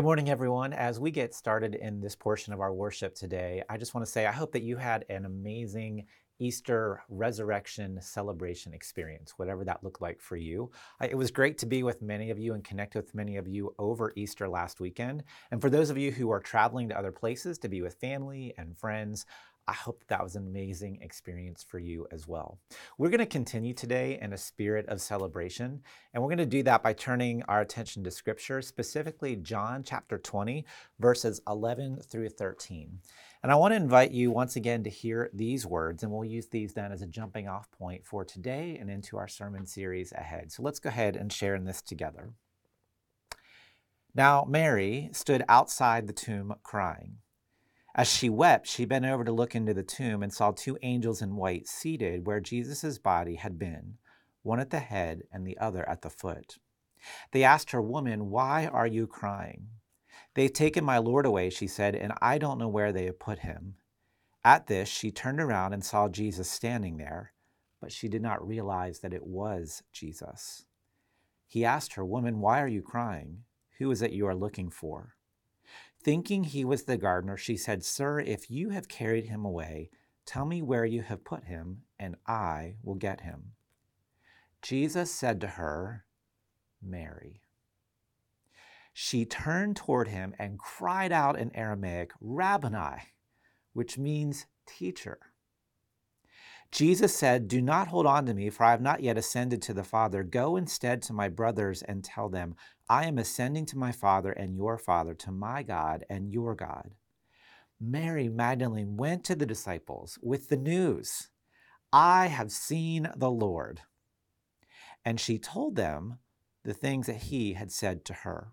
Good morning, everyone. As we get started in this portion of our worship today, I just want to say I hope that you had an amazing Easter resurrection celebration experience, whatever that looked like for you. It was great to be with many of you and connect with many of you over Easter last weekend. And for those of you who are traveling to other places to be with family and friends, I hope that was an amazing experience for you as well. We're going to continue today in a spirit of celebration, and we're going to do that by turning our attention to Scripture, specifically John chapter 20, verses 11 through 13. And I want to invite you once again to hear these words, and we'll use these then as a jumping off point for today and into our sermon series ahead. So let's go ahead and share in this together. Now, Mary stood outside the tomb crying. As she wept, she bent over to look into the tomb and saw two angels in white seated where Jesus' body had been, one at the head and the other at the foot. They asked her, Woman, why are you crying? They've taken my Lord away, she said, and I don't know where they have put him. At this, she turned around and saw Jesus standing there, but she did not realize that it was Jesus. He asked her, Woman, why are you crying? Who is it you are looking for? Thinking he was the gardener, she said, Sir, if you have carried him away, tell me where you have put him, and I will get him. Jesus said to her, Mary. She turned toward him and cried out in Aramaic, Rabboni, which means teacher. Jesus said, Do not hold on to me, for I have not yet ascended to the Father. Go instead to my brothers and tell them, I am ascending to my Father and your Father, to my God and your God. Mary Magdalene went to the disciples with the news I have seen the Lord. And she told them the things that he had said to her.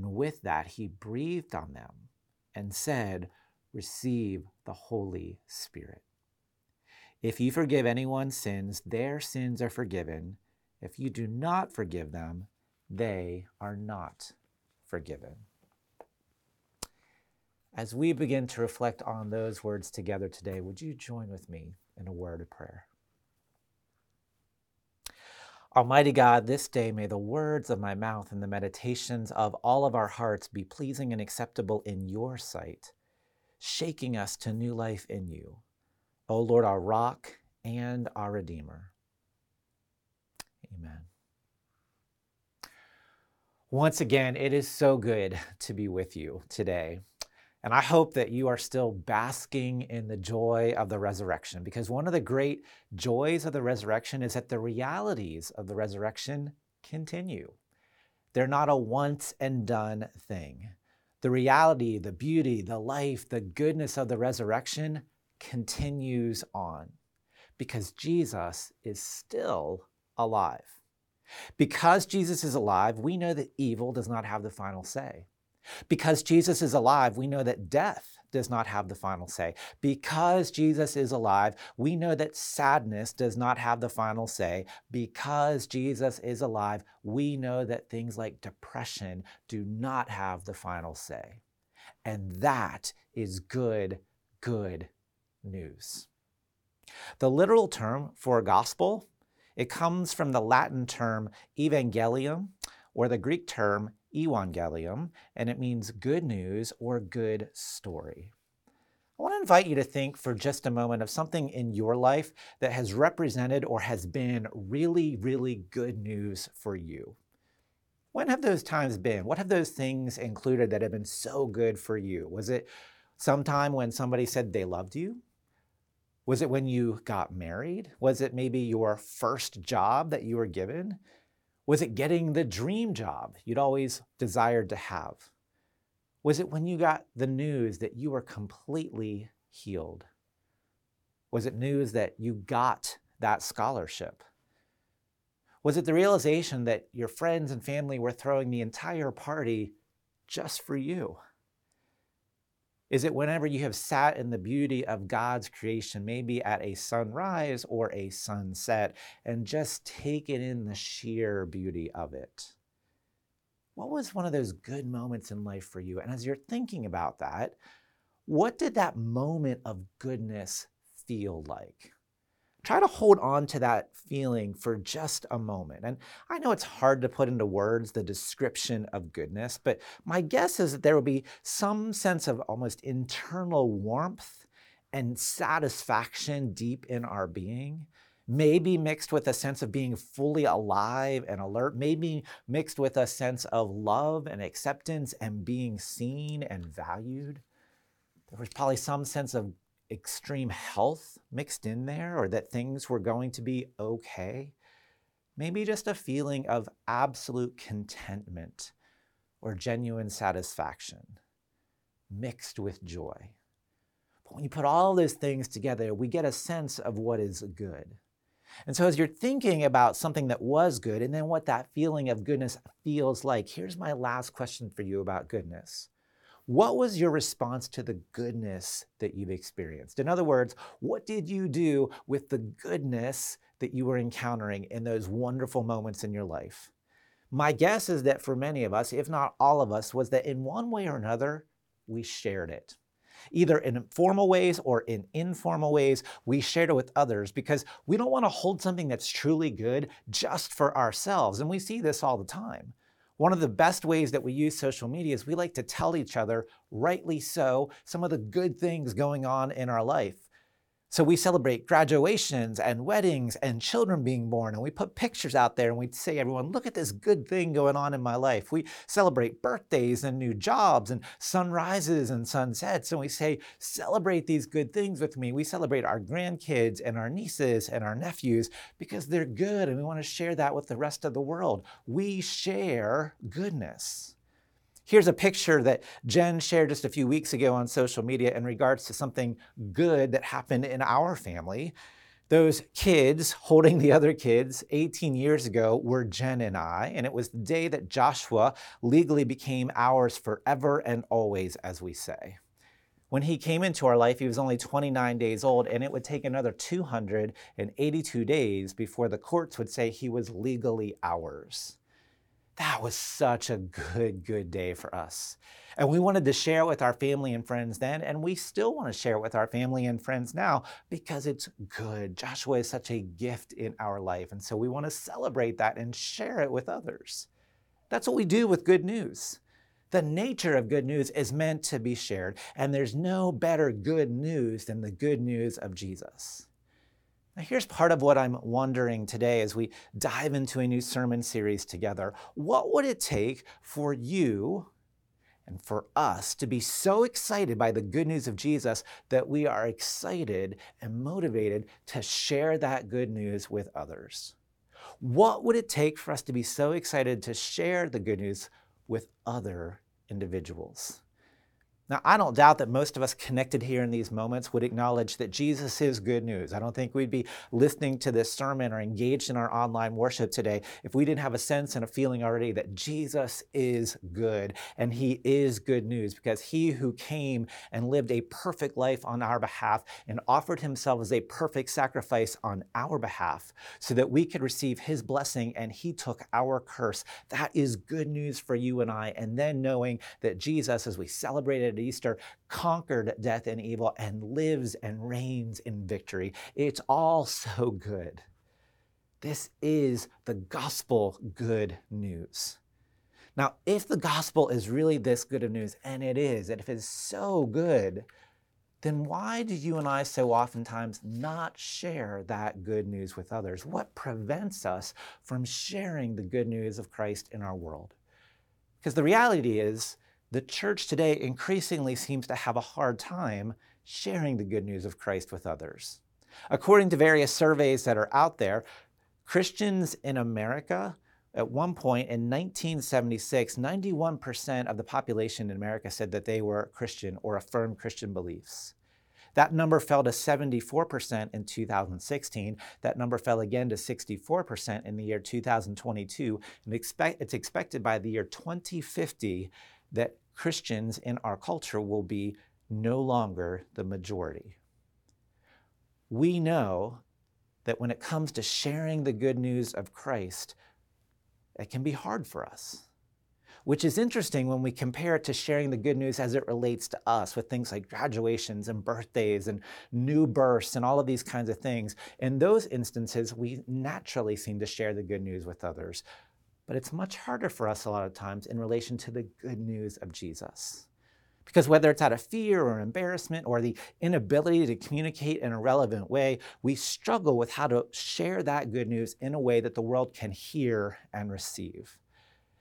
And with that, he breathed on them and said, Receive the Holy Spirit. If you forgive anyone's sins, their sins are forgiven. If you do not forgive them, they are not forgiven. As we begin to reflect on those words together today, would you join with me in a word of prayer? Almighty God, this day may the words of my mouth and the meditations of all of our hearts be pleasing and acceptable in your sight, shaking us to new life in you. O Lord, our rock and our Redeemer. Amen. Once again, it is so good to be with you today. And I hope that you are still basking in the joy of the resurrection because one of the great joys of the resurrection is that the realities of the resurrection continue. They're not a once and done thing. The reality, the beauty, the life, the goodness of the resurrection continues on because Jesus is still alive. Because Jesus is alive, we know that evil does not have the final say. Because Jesus is alive, we know that death does not have the final say. Because Jesus is alive, we know that sadness does not have the final say. Because Jesus is alive, we know that things like depression do not have the final say. And that is good, good news. The literal term for gospel, it comes from the Latin term evangelium or the Greek term evangelium, and it means good news or good story. I want to invite you to think for just a moment of something in your life that has represented or has been really, really good news for you. When have those times been? What have those things included that have been so good for you? Was it sometime when somebody said they loved you? Was it when you got married? Was it maybe your first job that you were given? Was it getting the dream job you'd always desired to have? Was it when you got the news that you were completely healed? Was it news that you got that scholarship? Was it the realization that your friends and family were throwing the entire party just for you? Is it whenever you have sat in the beauty of God's creation, maybe at a sunrise or a sunset, and just taken in the sheer beauty of it? What was one of those good moments in life for you? And as you're thinking about that, what did that moment of goodness feel like? Try to hold on to that feeling for just a moment. And I know it's hard to put into words the description of goodness, but my guess is that there will be some sense of almost internal warmth and satisfaction deep in our being maybe mixed with a sense of being fully alive and alert, maybe mixed with a sense of love and acceptance and being seen and valued. There was probably some sense of extreme health mixed in there or that things were going to be okay. Maybe just a feeling of absolute contentment or genuine satisfaction mixed with joy. But when you put all those things together, we get a sense of what is good. And so, as you're thinking about something that was good and then what that feeling of goodness feels like, here's my last question for you about goodness. What was your response to the goodness that you've experienced? In other words, what did you do with the goodness that you were encountering in those wonderful moments in your life? My guess is that for many of us, if not all of us, was that in one way or another, we shared it either in formal ways or in informal ways. We shared it with others because we don't want to hold something that's truly good just for ourselves. And we see this all the time. One of the best ways that we use social media is we like to tell each other, rightly so, some of the good things going on in our life. So we celebrate graduations and weddings and children being born, and we put pictures out there and we say, everyone, look at this good thing going on in my life. We celebrate birthdays and new jobs and sunrises and sunsets, and we say, celebrate these good things with me. We celebrate our grandkids and our nieces and our nephews because they're good, and we want to share that with the rest of the world. We share goodness. Here's a picture that Jen shared just a few weeks ago on social media in regards to something good that happened in our family. Those kids holding the other kids 18 years ago were Jen and I, and it was the day that Joshua legally became ours forever and always, as we say. When he came into our life, he was only 29 days old, and it would take another 282 days before the courts would say he was legally ours that was such a good, good day for us. And we wanted to share it with our family and friends then, and we still want to share it with our family and friends now because it's good. Joshua is such a gift in our life, and so we want to celebrate that and share it with others. That's what we do with good news. The nature of good news is meant to be shared, and there's no better good news than the good news of Jesus. Now, here's part of what I'm wondering today as we dive into a new sermon series together. What would it take for you and for us to be so excited by the good news of Jesus that we are excited and motivated to share that good news with others? What would it take for us to be so excited to share the good news with other individuals? Now, I don't doubt that most of us connected here in these moments would acknowledge that Jesus is good news. I don't think we'd be listening to this sermon or engaged in our online worship today if we didn't have a sense and a feeling already that Jesus is good and he is good news because he who came and lived a perfect life on our behalf and offered himself as a perfect sacrifice on our behalf so that we could receive his blessing and he took our curse. That is good news for you and I. And then knowing that Jesus, as we celebrated Easter, conquered death and evil and lives and reigns in victory. It's all so good. This is the gospel good news. Now, if the gospel is really this good of news, and it is, and if it's so good, then why do you and I so oftentimes not share that good news with others? What prevents us from sharing the good news of Christ in our world? Because the reality is, the church today increasingly seems to have a hard time sharing the good news of Christ with others. According to various surveys that are out there, Christians in America, at one point in 1976, 91% of the population in America said that they were Christian or affirmed Christian beliefs. That number fell to 74% in 2016. That number fell again to 64% in the year 2022. And expect, it's expected by the year 2050 that Christians in our culture will be no longer the majority. We know that when it comes to sharing the good news of Christ, it can be hard for us which is interesting when we compare it to sharing the good news as it relates to us with things like graduations and birthdays and new births and all of these kinds of things. In those instances, we naturally seem to share the good news with others. But it's much harder for us a lot of times in relation to the good news of Jesus. Because whether it's out of fear or embarrassment or the inability to communicate in a relevant way, we struggle with how to share that good news in a way that the world can hear and receive.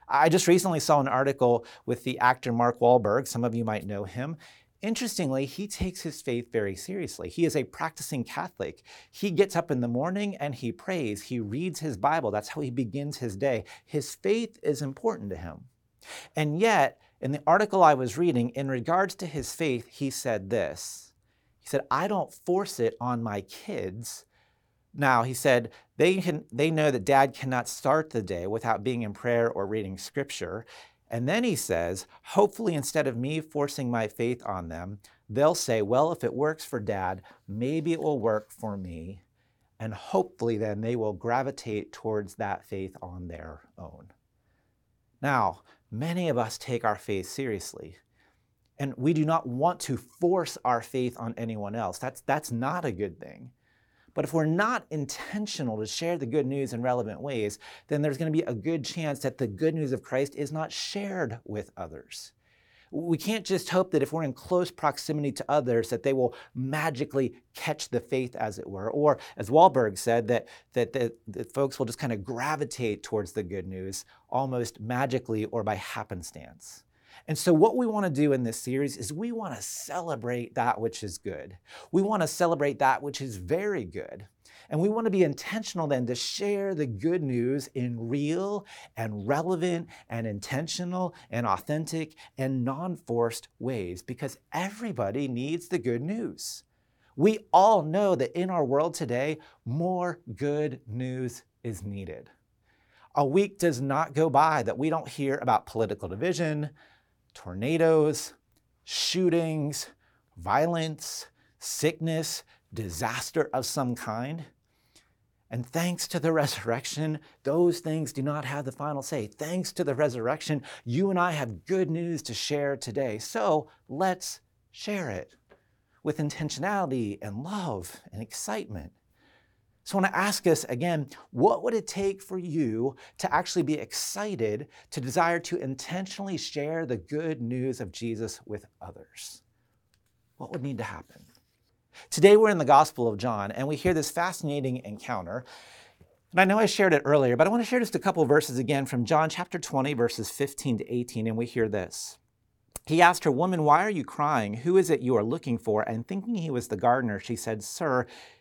I just recently saw an article with the actor Mark Wahlberg. Some of you might know him. Interestingly, he takes his faith very seriously. He is a practicing Catholic. He gets up in the morning and he prays. He reads his Bible. That's how he begins his day. His faith is important to him. And yet, in the article I was reading, in regards to his faith, he said this He said, I don't force it on my kids. Now, he said, they, can, they know that dad cannot start the day without being in prayer or reading scripture. And then he says, hopefully, instead of me forcing my faith on them, they'll say, well, if it works for dad, maybe it will work for me. And hopefully, then they will gravitate towards that faith on their own. Now, many of us take our faith seriously. And we do not want to force our faith on anyone else. That's, that's not a good thing. But if we're not intentional to share the good news in relevant ways, then there's going to be a good chance that the good news of Christ is not shared with others. We can't just hope that if we're in close proximity to others, that they will magically catch the faith, as it were. Or, as Wahlberg said, that, that, that, that folks will just kind of gravitate towards the good news almost magically or by happenstance. And so, what we want to do in this series is we want to celebrate that which is good. We want to celebrate that which is very good. And we want to be intentional then to share the good news in real and relevant and intentional and authentic and non forced ways because everybody needs the good news. We all know that in our world today, more good news is needed. A week does not go by that we don't hear about political division, tornadoes, shootings, violence, sickness, disaster of some kind. And thanks to the resurrection, those things do not have the final say. Thanks to the resurrection, you and I have good news to share today. So let's share it with intentionality and love and excitement. So I want to ask us again what would it take for you to actually be excited to desire to intentionally share the good news of Jesus with others? What would need to happen? Today we're in the Gospel of John and we hear this fascinating encounter. And I know I shared it earlier, but I want to share just a couple verses again from John chapter 20, verses 15 to 18, and we hear this. He asked her, Woman, why are you crying? Who is it you are looking for? And thinking he was the gardener, she said, Sir,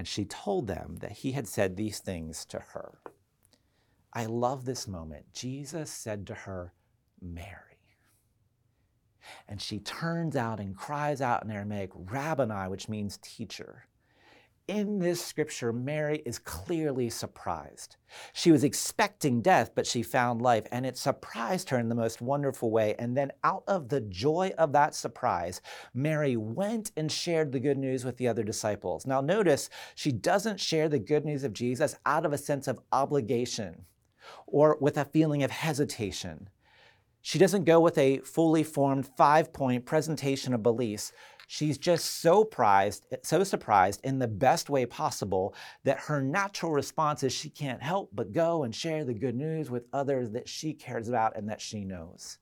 and she told them that he had said these things to her. I love this moment. Jesus said to her, Mary. And she turns out and cries out in Aramaic, Rabboni, which means teacher in this scripture, Mary is clearly surprised. She was expecting death, but she found life, and it surprised her in the most wonderful way. And then, out of the joy of that surprise, Mary went and shared the good news with the other disciples. Now, notice she doesn't share the good news of Jesus out of a sense of obligation or with a feeling of hesitation. She doesn't go with a fully formed five point presentation of beliefs. She's just so prized, so surprised in the best way possible that her natural response is she can't help but go and share the good news with others that she cares about and that she knows.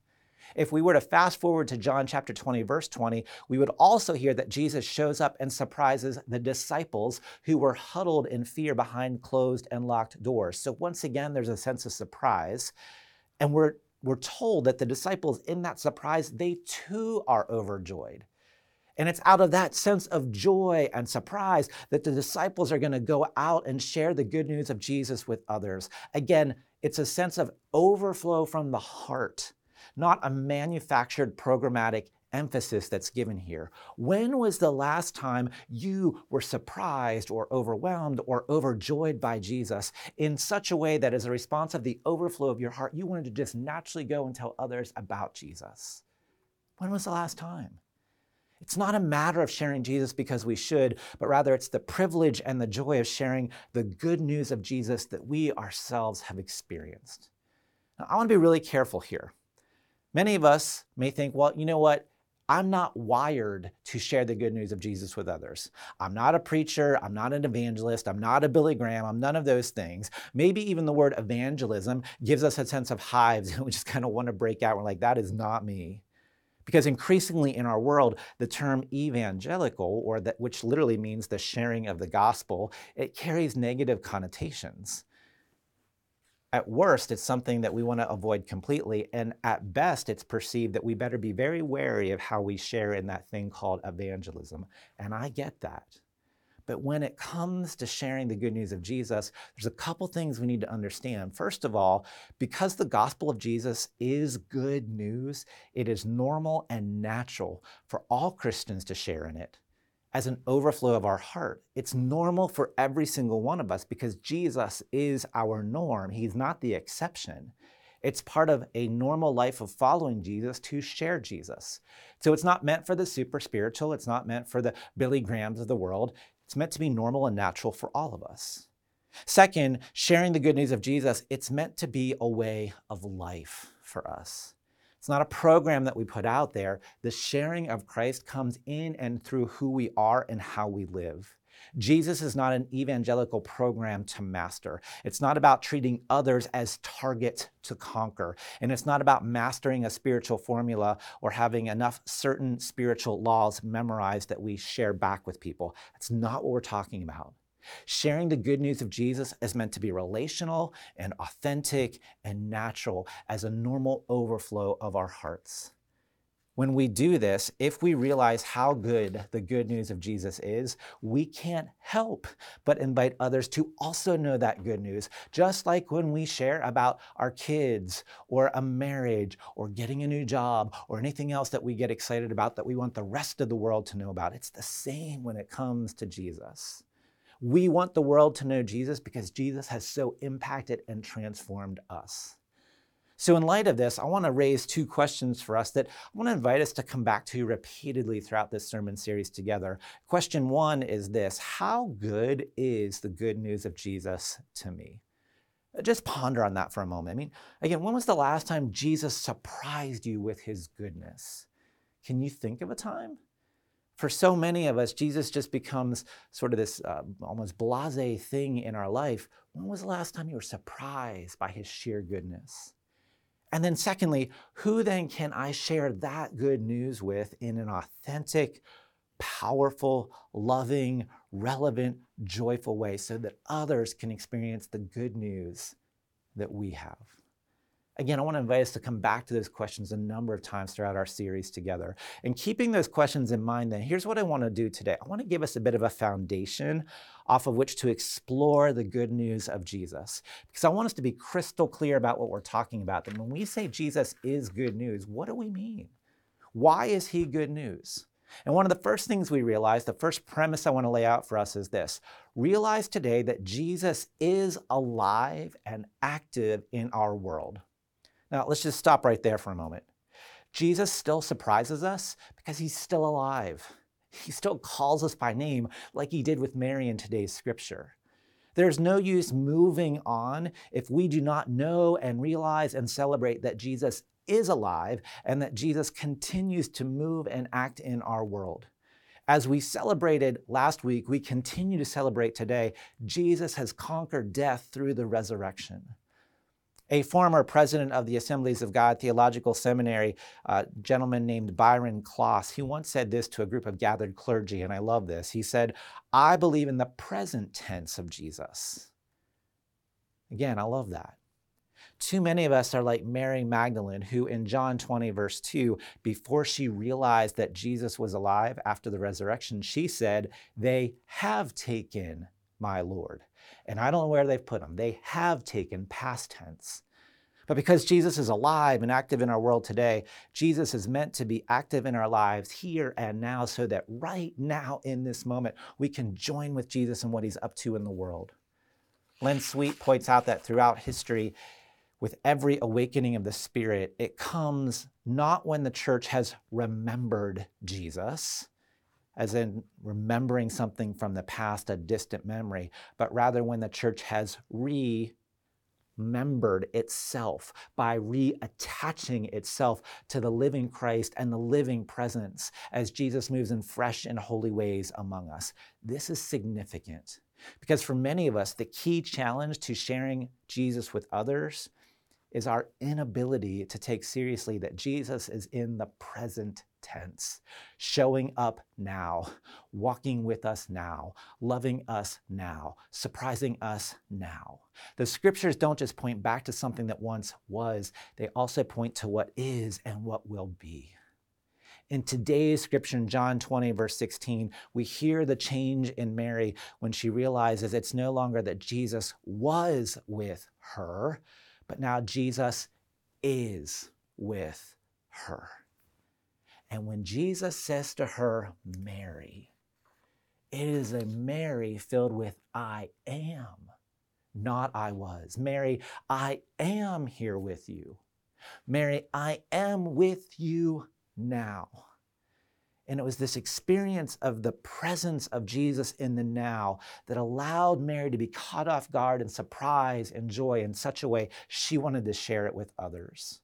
If we were to fast forward to John chapter 20, verse 20, we would also hear that Jesus shows up and surprises the disciples who were huddled in fear behind closed and locked doors. So once again, there's a sense of surprise. And we're, we're told that the disciples in that surprise, they too are overjoyed. And it's out of that sense of joy and surprise that the disciples are going to go out and share the good news of Jesus with others. Again, it's a sense of overflow from the heart, not a manufactured programmatic emphasis that's given here. When was the last time you were surprised or overwhelmed or overjoyed by Jesus in such a way that as a response of the overflow of your heart, you wanted to just naturally go and tell others about Jesus? When was the last time? It's not a matter of sharing Jesus because we should, but rather it's the privilege and the joy of sharing the good news of Jesus that we ourselves have experienced. Now, I want to be really careful here. Many of us may think, well, you know what? I'm not wired to share the good news of Jesus with others. I'm not a preacher. I'm not an evangelist. I'm not a Billy Graham. I'm none of those things. Maybe even the word evangelism gives us a sense of hives and we just kind of want to break out. We're like, that is not me. Because increasingly in our world, the term evangelical, or that which literally means the sharing of the gospel, it carries negative connotations. At worst, it's something that we want to avoid completely. And at best, it's perceived that we better be very wary of how we share in that thing called evangelism. And I get that. But when it comes to sharing the good news of Jesus, there's a couple things we need to understand. First of all, because the gospel of Jesus is good news, it is normal and natural for all Christians to share in it as an overflow of our heart. It's normal for every single one of us because Jesus is our norm. He's not the exception. It's part of a normal life of following Jesus to share Jesus. So it's not meant for the super spiritual, it's not meant for the Billy Grahams of the world. It's meant to be normal and natural for all of us. Second, sharing the good news of Jesus, it's meant to be a way of life for us. It's not a program that we put out there. The sharing of Christ comes in and through who we are and how we live. Jesus is not an evangelical program to master. It's not about treating others as targets to conquer. And it's not about mastering a spiritual formula or having enough certain spiritual laws memorized that we share back with people. That's not what we're talking about. Sharing the good news of Jesus is meant to be relational and authentic and natural as a normal overflow of our hearts. When we do this, if we realize how good the good news of Jesus is, we can't help but invite others to also know that good news. Just like when we share about our kids or a marriage or getting a new job or anything else that we get excited about that we want the rest of the world to know about. It's the same when it comes to Jesus. We want the world to know Jesus because Jesus has so impacted and transformed us. So, in light of this, I want to raise two questions for us that I want to invite us to come back to repeatedly throughout this sermon series together. Question one is this How good is the good news of Jesus to me? Just ponder on that for a moment. I mean, again, when was the last time Jesus surprised you with his goodness? Can you think of a time? for so many of us, Jesus just becomes sort of this uh, almost blase thing in our life. When was the last time you were surprised by his sheer goodness? And then, secondly, who then can I share that good news with in an authentic, powerful, loving, relevant, joyful way so that others can experience the good news that we have? Again, I want to invite us to come back to those questions a number of times throughout our series together. And keeping those questions in mind, then, here's what I want to do today. I want to give us a bit of a foundation off of which to explore the good news of Jesus. Because I want us to be crystal clear about what we're talking about. That when we say Jesus is good news, what do we mean? Why is he good news? And one of the first things we realize, the first premise I want to lay out for us is this realize today that Jesus is alive and active in our world. Now, let's just stop right there for a moment. Jesus still surprises us because he's still alive. He still calls us by name like he did with Mary in today's scripture. There's no use moving on if we do not know and realize and celebrate that Jesus is alive and that Jesus continues to move and act in our world. As we celebrated last week, we continue to celebrate today. Jesus has conquered death through the resurrection a former president of the Assemblies of God Theological Seminary, a gentleman named Byron Klaus, he once said this to a group of gathered clergy, and I love this. He said, I believe in the present tense of Jesus. Again, I love that. Too many of us are like Mary Magdalene, who in John 20, verse 2, before she realized that Jesus was alive after the resurrection, she said, They have taken my Lord. And I don't know where they've put him. They have taken past tense. But because Jesus is alive and active in our world today, Jesus is meant to be active in our lives here and now so that right now in this moment, we can join with Jesus in what he's up to in the world. Len Sweet points out that throughout history, with every awakening of the Spirit, it comes not when the church has remembered Jesus, as in remembering something from the past, a distant memory, but rather when the church has re remembered itself by reattaching itself to the living Christ and the living presence as Jesus moves in fresh and holy ways among us. This is significant because for many of us, the key challenge to sharing Jesus with others is our inability to take seriously that Jesus is in the present tense, showing up now, walking with us now, loving us now, surprising us now. The scriptures don't just point back to something that once was, they also point to what is and what will be. In today's scripture in John 20, verse 16, we hear the change in Mary when she realizes it's no longer that Jesus was with her, but now Jesus is with her. And when Jesus says to her, Mary, it is a Mary filled with I am, not I was. Mary, I am here with you. Mary, I am with you now. And it was this experience of the presence of Jesus in the now that allowed Mary to be caught off guard and surprise and joy in such a way she wanted to share it with others.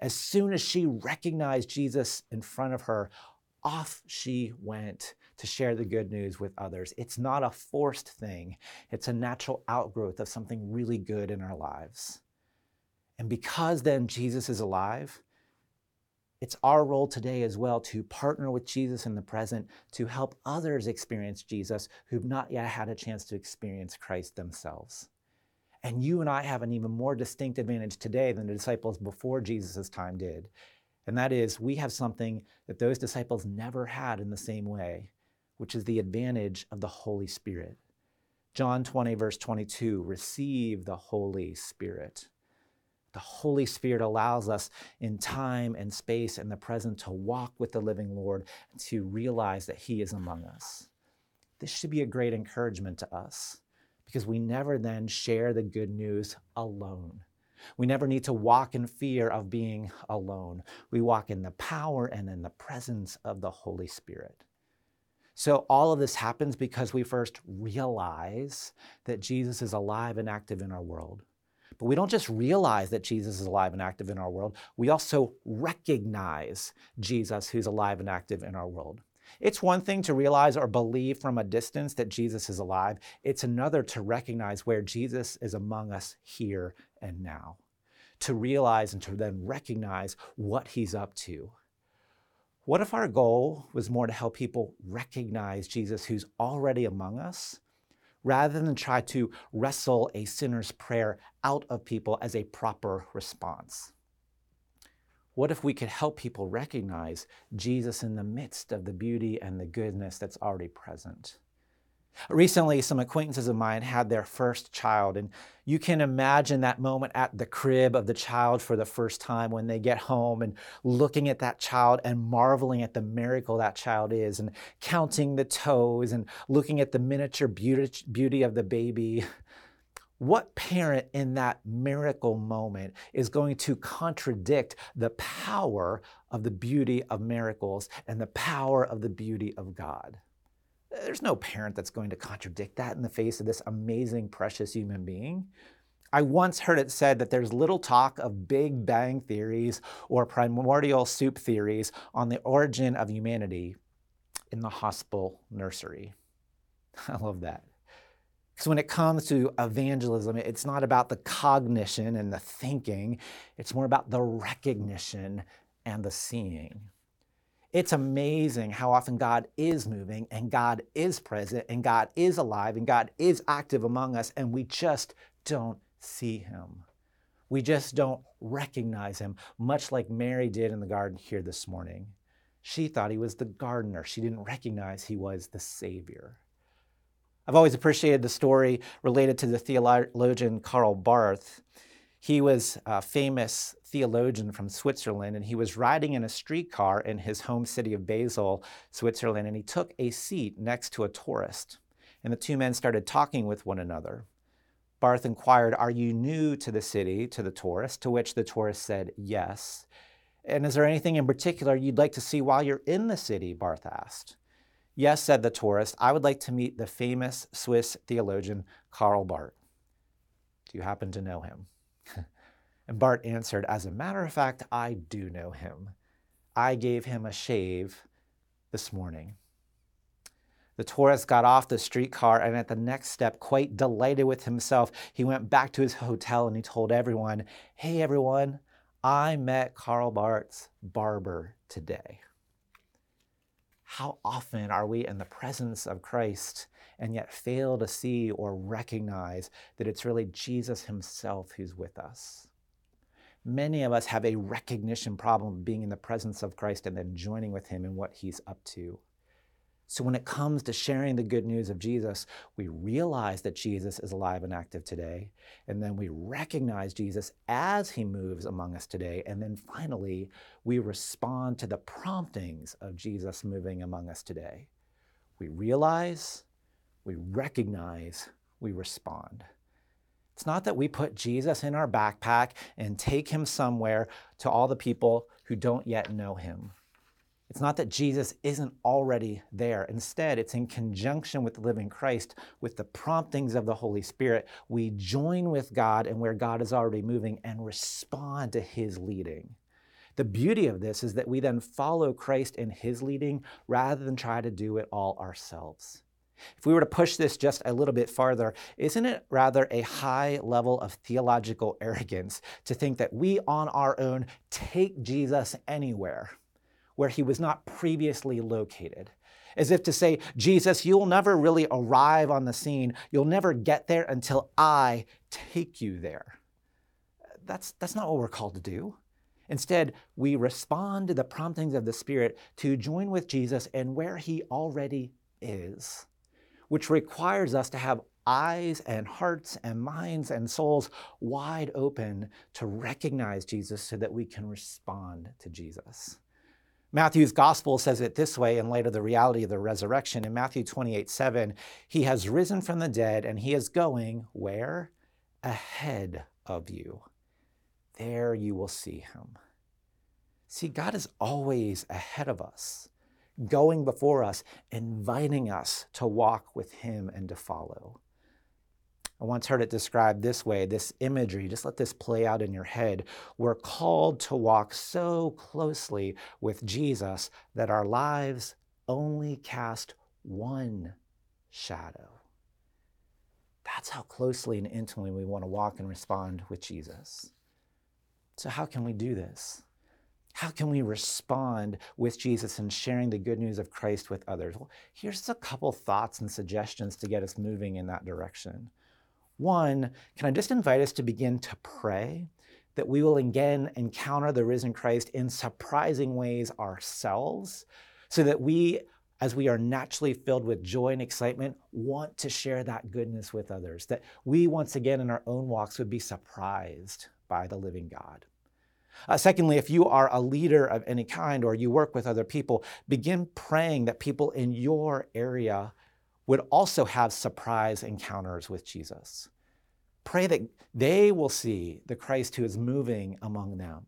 As soon as she recognized Jesus in front of her, off she went to share the good news with others. It's not a forced thing, it's a natural outgrowth of something really good in our lives. And because then Jesus is alive, it's our role today as well to partner with Jesus in the present to help others experience Jesus who've not yet had a chance to experience Christ themselves. And you and I have an even more distinct advantage today than the disciples before Jesus' time did. And that is, we have something that those disciples never had in the same way, which is the advantage of the Holy Spirit. John 20, verse 22 receive the Holy Spirit. The Holy Spirit allows us in time and space and the present to walk with the living Lord to realize that He is among us. This should be a great encouragement to us because we never then share the good news alone. We never need to walk in fear of being alone. We walk in the power and in the presence of the Holy Spirit. So, all of this happens because we first realize that Jesus is alive and active in our world. But we don't just realize that Jesus is alive and active in our world, we also recognize Jesus who's alive and active in our world. It's one thing to realize or believe from a distance that Jesus is alive, it's another to recognize where Jesus is among us here and now. To realize and to then recognize what he's up to. What if our goal was more to help people recognize Jesus who's already among us rather than try to wrestle a sinner's prayer out of people as a proper response? What if we could help people recognize Jesus in the midst of the beauty and the goodness that's already present? Recently, some acquaintances of mine had their first child, and you can imagine that moment at the crib of the child for the first time when they get home and looking at that child and marveling at the miracle that child is, and counting the toes and looking at the miniature beauty, of the baby. What parent in that miracle moment is going to contradict the power of the beauty of miracles and the power of the beauty of God? There's no parent that's going to contradict that in the face of this amazing, precious human being. I once heard it said that there's little talk of Big Bang theories or primordial soup theories on the origin of humanity in the hospital nursery. I love that. Because when it comes to evangelism, it's not about the cognition and the thinking, it's more about the recognition and the seeing. It's amazing how often God is moving and God is present and God is alive and God is active among us and we just don't see him. We just don't recognize him, much like Mary did in the garden here this morning. She thought he was the gardener. She didn't recognize he was the Savior. I've always appreciated the story related to the theologian Karl Barth. He was a famous theologian from Switzerland, and he was riding in a streetcar in his home city of Basel, Switzerland, and he took a seat next to a tourist. And the two men started talking with one another. Barth inquired, Are you new to the city, to the tourist? To which the tourist said, Yes. And is there anything in particular you'd like to see while you're in the city? Barth asked. Yes, said the tourist, I would like to meet the famous Swiss theologian Karl Barth. Do you happen to know him? and Barth answered, As a matter of fact, I do know him. I gave him a shave this morning. The tourist got off the streetcar and at the next step, quite delighted with himself, he went back to his hotel and he told everyone, Hey everyone, I met Karl Barth's barber today. How often are we in the presence of Christ and yet fail to see or recognize that it's really Jesus himself who's with us? Many of us have a recognition problem being in the presence of Christ and then joining with him in what he's up to. So, when it comes to sharing the good news of Jesus, we realize that Jesus is alive and active today. And then we recognize Jesus as he moves among us today. And then finally, we respond to the promptings of Jesus moving among us today. We realize, we recognize, we respond. It's not that we put Jesus in our backpack and take him somewhere to all the people who don't yet know him. It's not that Jesus isn't already there. Instead, it's in conjunction with the living Christ, with the promptings of the Holy Spirit. We join with God and where God is already moving and respond to his leading. The beauty of this is that we then follow Christ in his leading rather than try to do it all ourselves. If we were to push this just a little bit farther, isn't it rather a high level of theological arrogance to think that we on our own take Jesus anywhere? where he was not previously located. As if to say, Jesus, you'll never really arrive on the scene. You'll never get there until I take you there. That's, that's not what we're called to do. Instead, we respond to the promptings of the Spirit to join with Jesus and where he already is, which requires us to have eyes and hearts and minds and souls wide open to recognize Jesus so that we can respond to Jesus. Matthew's gospel says it this way in light of the reality of the resurrection. In Matthew 28 7, he has risen from the dead and he is going where? Ahead of you. There you will see him. See, God is always ahead of us, going before us, inviting us to walk with him and to follow. I once heard it described this way this imagery, just let this play out in your head. We're called to walk so closely with Jesus that our lives only cast one shadow. That's how closely and intimately we want to walk and respond with Jesus. So, how can we do this? How can we respond with Jesus and sharing the good news of Christ with others? Well, here's a couple thoughts and suggestions to get us moving in that direction. One, can I just invite us to begin to pray that we will again encounter the risen Christ in surprising ways ourselves, so that we, as we are naturally filled with joy and excitement, want to share that goodness with others, that we once again in our own walks would be surprised by the living God. Uh, secondly, if you are a leader of any kind or you work with other people, begin praying that people in your area would also have surprise encounters with Jesus. Pray that they will see the Christ who is moving among them.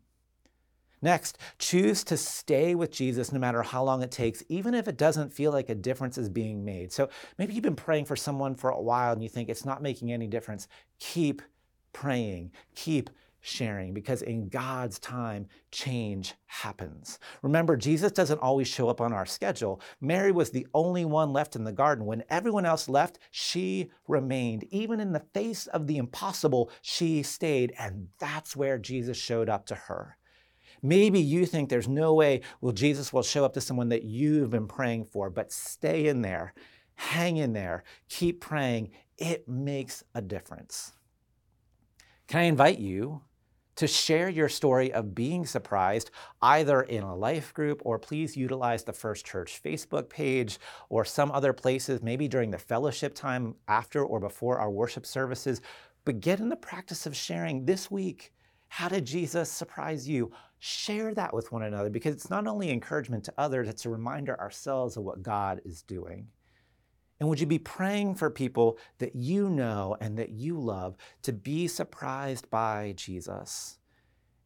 Next, choose to stay with Jesus no matter how long it takes, even if it doesn't feel like a difference is being made. So maybe you've been praying for someone for a while and you think it's not making any difference. Keep praying, keep sharing because in God's time, change happens. Remember, Jesus doesn't always show up on our schedule. Mary was the only one left in the garden. When everyone else left, she remained. Even in the face of the impossible, she stayed. And that's where Jesus showed up to her. Maybe you think there's no way well Jesus will show up to someone that you've been praying for, but stay in there. Hang in there. Keep praying. It makes a difference. Can I invite you to share your story of being surprised, either in a life group or please utilize the First Church Facebook page or some other places, maybe during the fellowship time after or before our worship services. But get in the practice of sharing this week. How did Jesus surprise you? Share that with one another because it's not only encouragement to others, it's a reminder ourselves of what God is doing. And would you be praying for people that you know and that you love to be surprised by Jesus?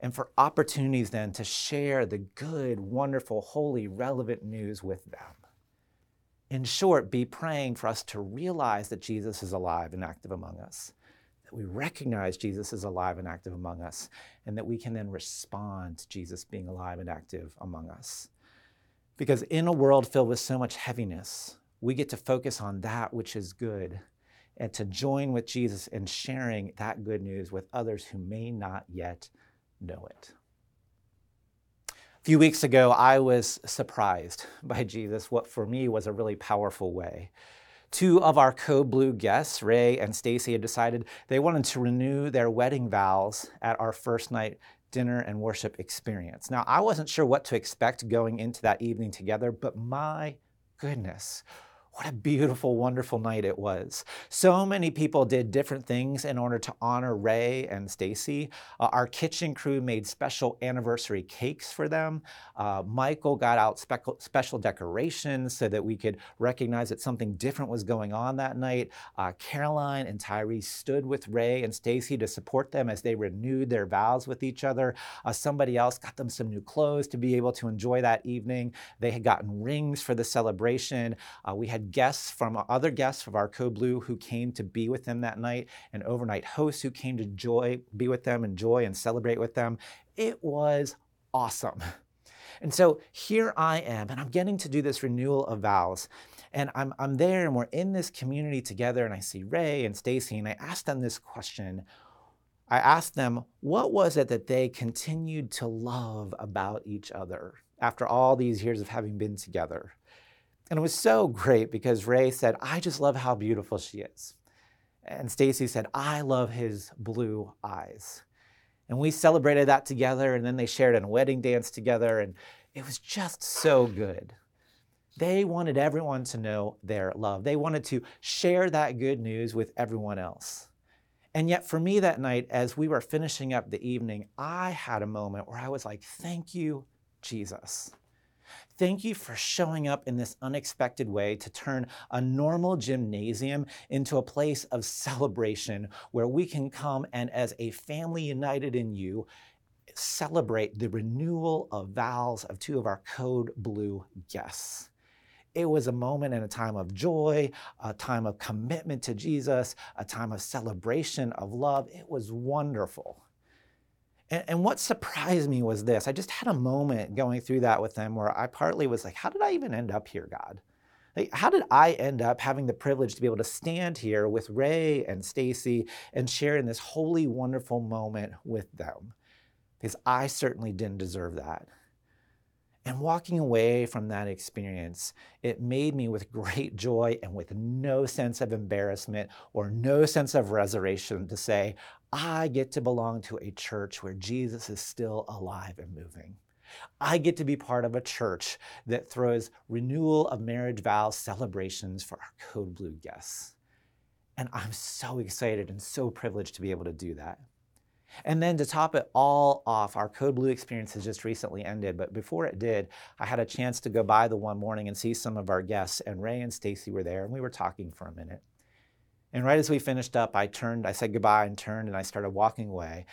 And for opportunities then to share the good, wonderful, holy, relevant news with them. In short, be praying for us to realize that Jesus is alive and active among us, that we recognize Jesus is alive and active among us, and that we can then respond to Jesus being alive and active among us. Because in a world filled with so much heaviness, we get to focus on that which is good and to join with Jesus in sharing that good news with others who may not yet know it. A few weeks ago, I was surprised by Jesus, what for me was a really powerful way. Two of our Code Blue guests, Ray and Stacy, had decided they wanted to renew their wedding vows at our first night dinner and worship experience. Now, I wasn't sure what to expect going into that evening together, but my goodness, what a beautiful, wonderful night it was. So many people did different things in order to honor Ray and Stacy. Uh, our kitchen crew made special anniversary cakes for them. Uh, Michael got out spe- special decorations so that we could recognize that something different was going on that night. Uh, Caroline and Tyree stood with Ray and Stacy to support them as they renewed their vows with each other. Uh, somebody else got them some new clothes to be able to enjoy that evening. They had gotten rings for the celebration. Uh, we had guests from uh, other guests of our Code Blue who came to be with them that night, and overnight hosts who came to joy, be with them, enjoy and celebrate with them. It was awesome. And so here I am, and I'm getting to do this renewal of vows. And I'm, I'm there, and we're in this community together, and I see Ray and Stacy, and I ask them this question. I asked them, what was it that they continued to love about each other after all these years of having been together? And it was so great because Ray said, I just love how beautiful she is. And Stacy said, I love his blue eyes. And we celebrated that together, and then they shared a wedding dance together, and it was just so good. They wanted everyone to know their love. They wanted to share that good news with everyone else. And yet, for me that night, as we were finishing up the evening, I had a moment where I was like, Thank you, Jesus. Thank you for showing up in this unexpected way to turn a normal gymnasium into a place of celebration where we can come and, as a family united in you, celebrate the renewal of vows of two of our Code Blue guests. It was a moment and a time of joy, a time of commitment to Jesus, a time of celebration of love. It was wonderful. And, and, what surprised me was this I just had a moment going through that with them where I partly was like, how did I even end up here, God? Like, how did I end up having the privilege to be able to stand here with Ray and Stacy and share in this holy, wonderful moment with them? Because I certainly didn't deserve that. And walking away from that experience, it made me with great joy and with no sense of embarrassment or no sense of reservation to say, I get to belong to a church where Jesus is still alive and moving. I get to be part of a church that throws renewal of marriage vows celebrations for our Code Blue guests. And I'm so excited and so privileged to be able to do that. And then to top it all off, our Code Blue experience has just recently ended. But before it did, I had a chance to go by the one morning and see some of our guests. And Ray and Stacy were there, and we were talking for a minute. And right as we finished up, I turned, I said goodbye and turned, and I started walking away.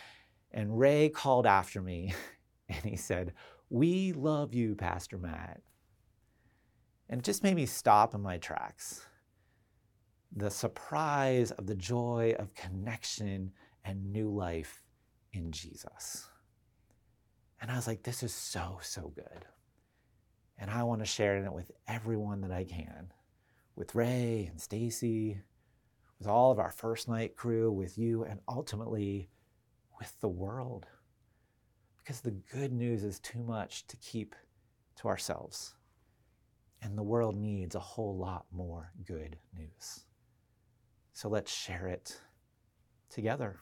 And Ray called after me, and he said, We love you, Pastor Matt. And it just made me stop in my tracks. The surprise of the joy of connection and new life in Jesus. And I was like, this is so, so good. And I want to share it with everyone that I can with Ray and Stacy, with all of our first night crew, with you, and ultimately with the world. Because the good news is too much to keep to ourselves. And the world needs a whole lot more good news. So let's share it together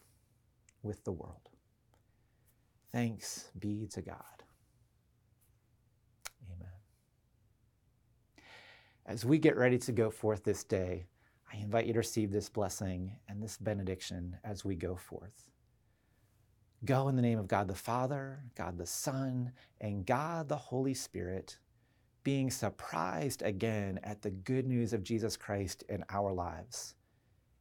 with the world. Thanks be to God. Amen. As we get ready to go forth this day, I invite you to receive this blessing and this benediction as we go forth. Go in the name of God the Father, God the Son, and God the Holy Spirit, being surprised again at the good news of Jesus Christ in our lives.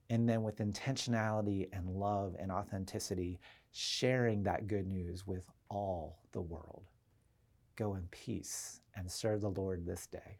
And then with intentionality and love and authenticity, sharing that good news with all the world. Go in peace and serve the Lord this day.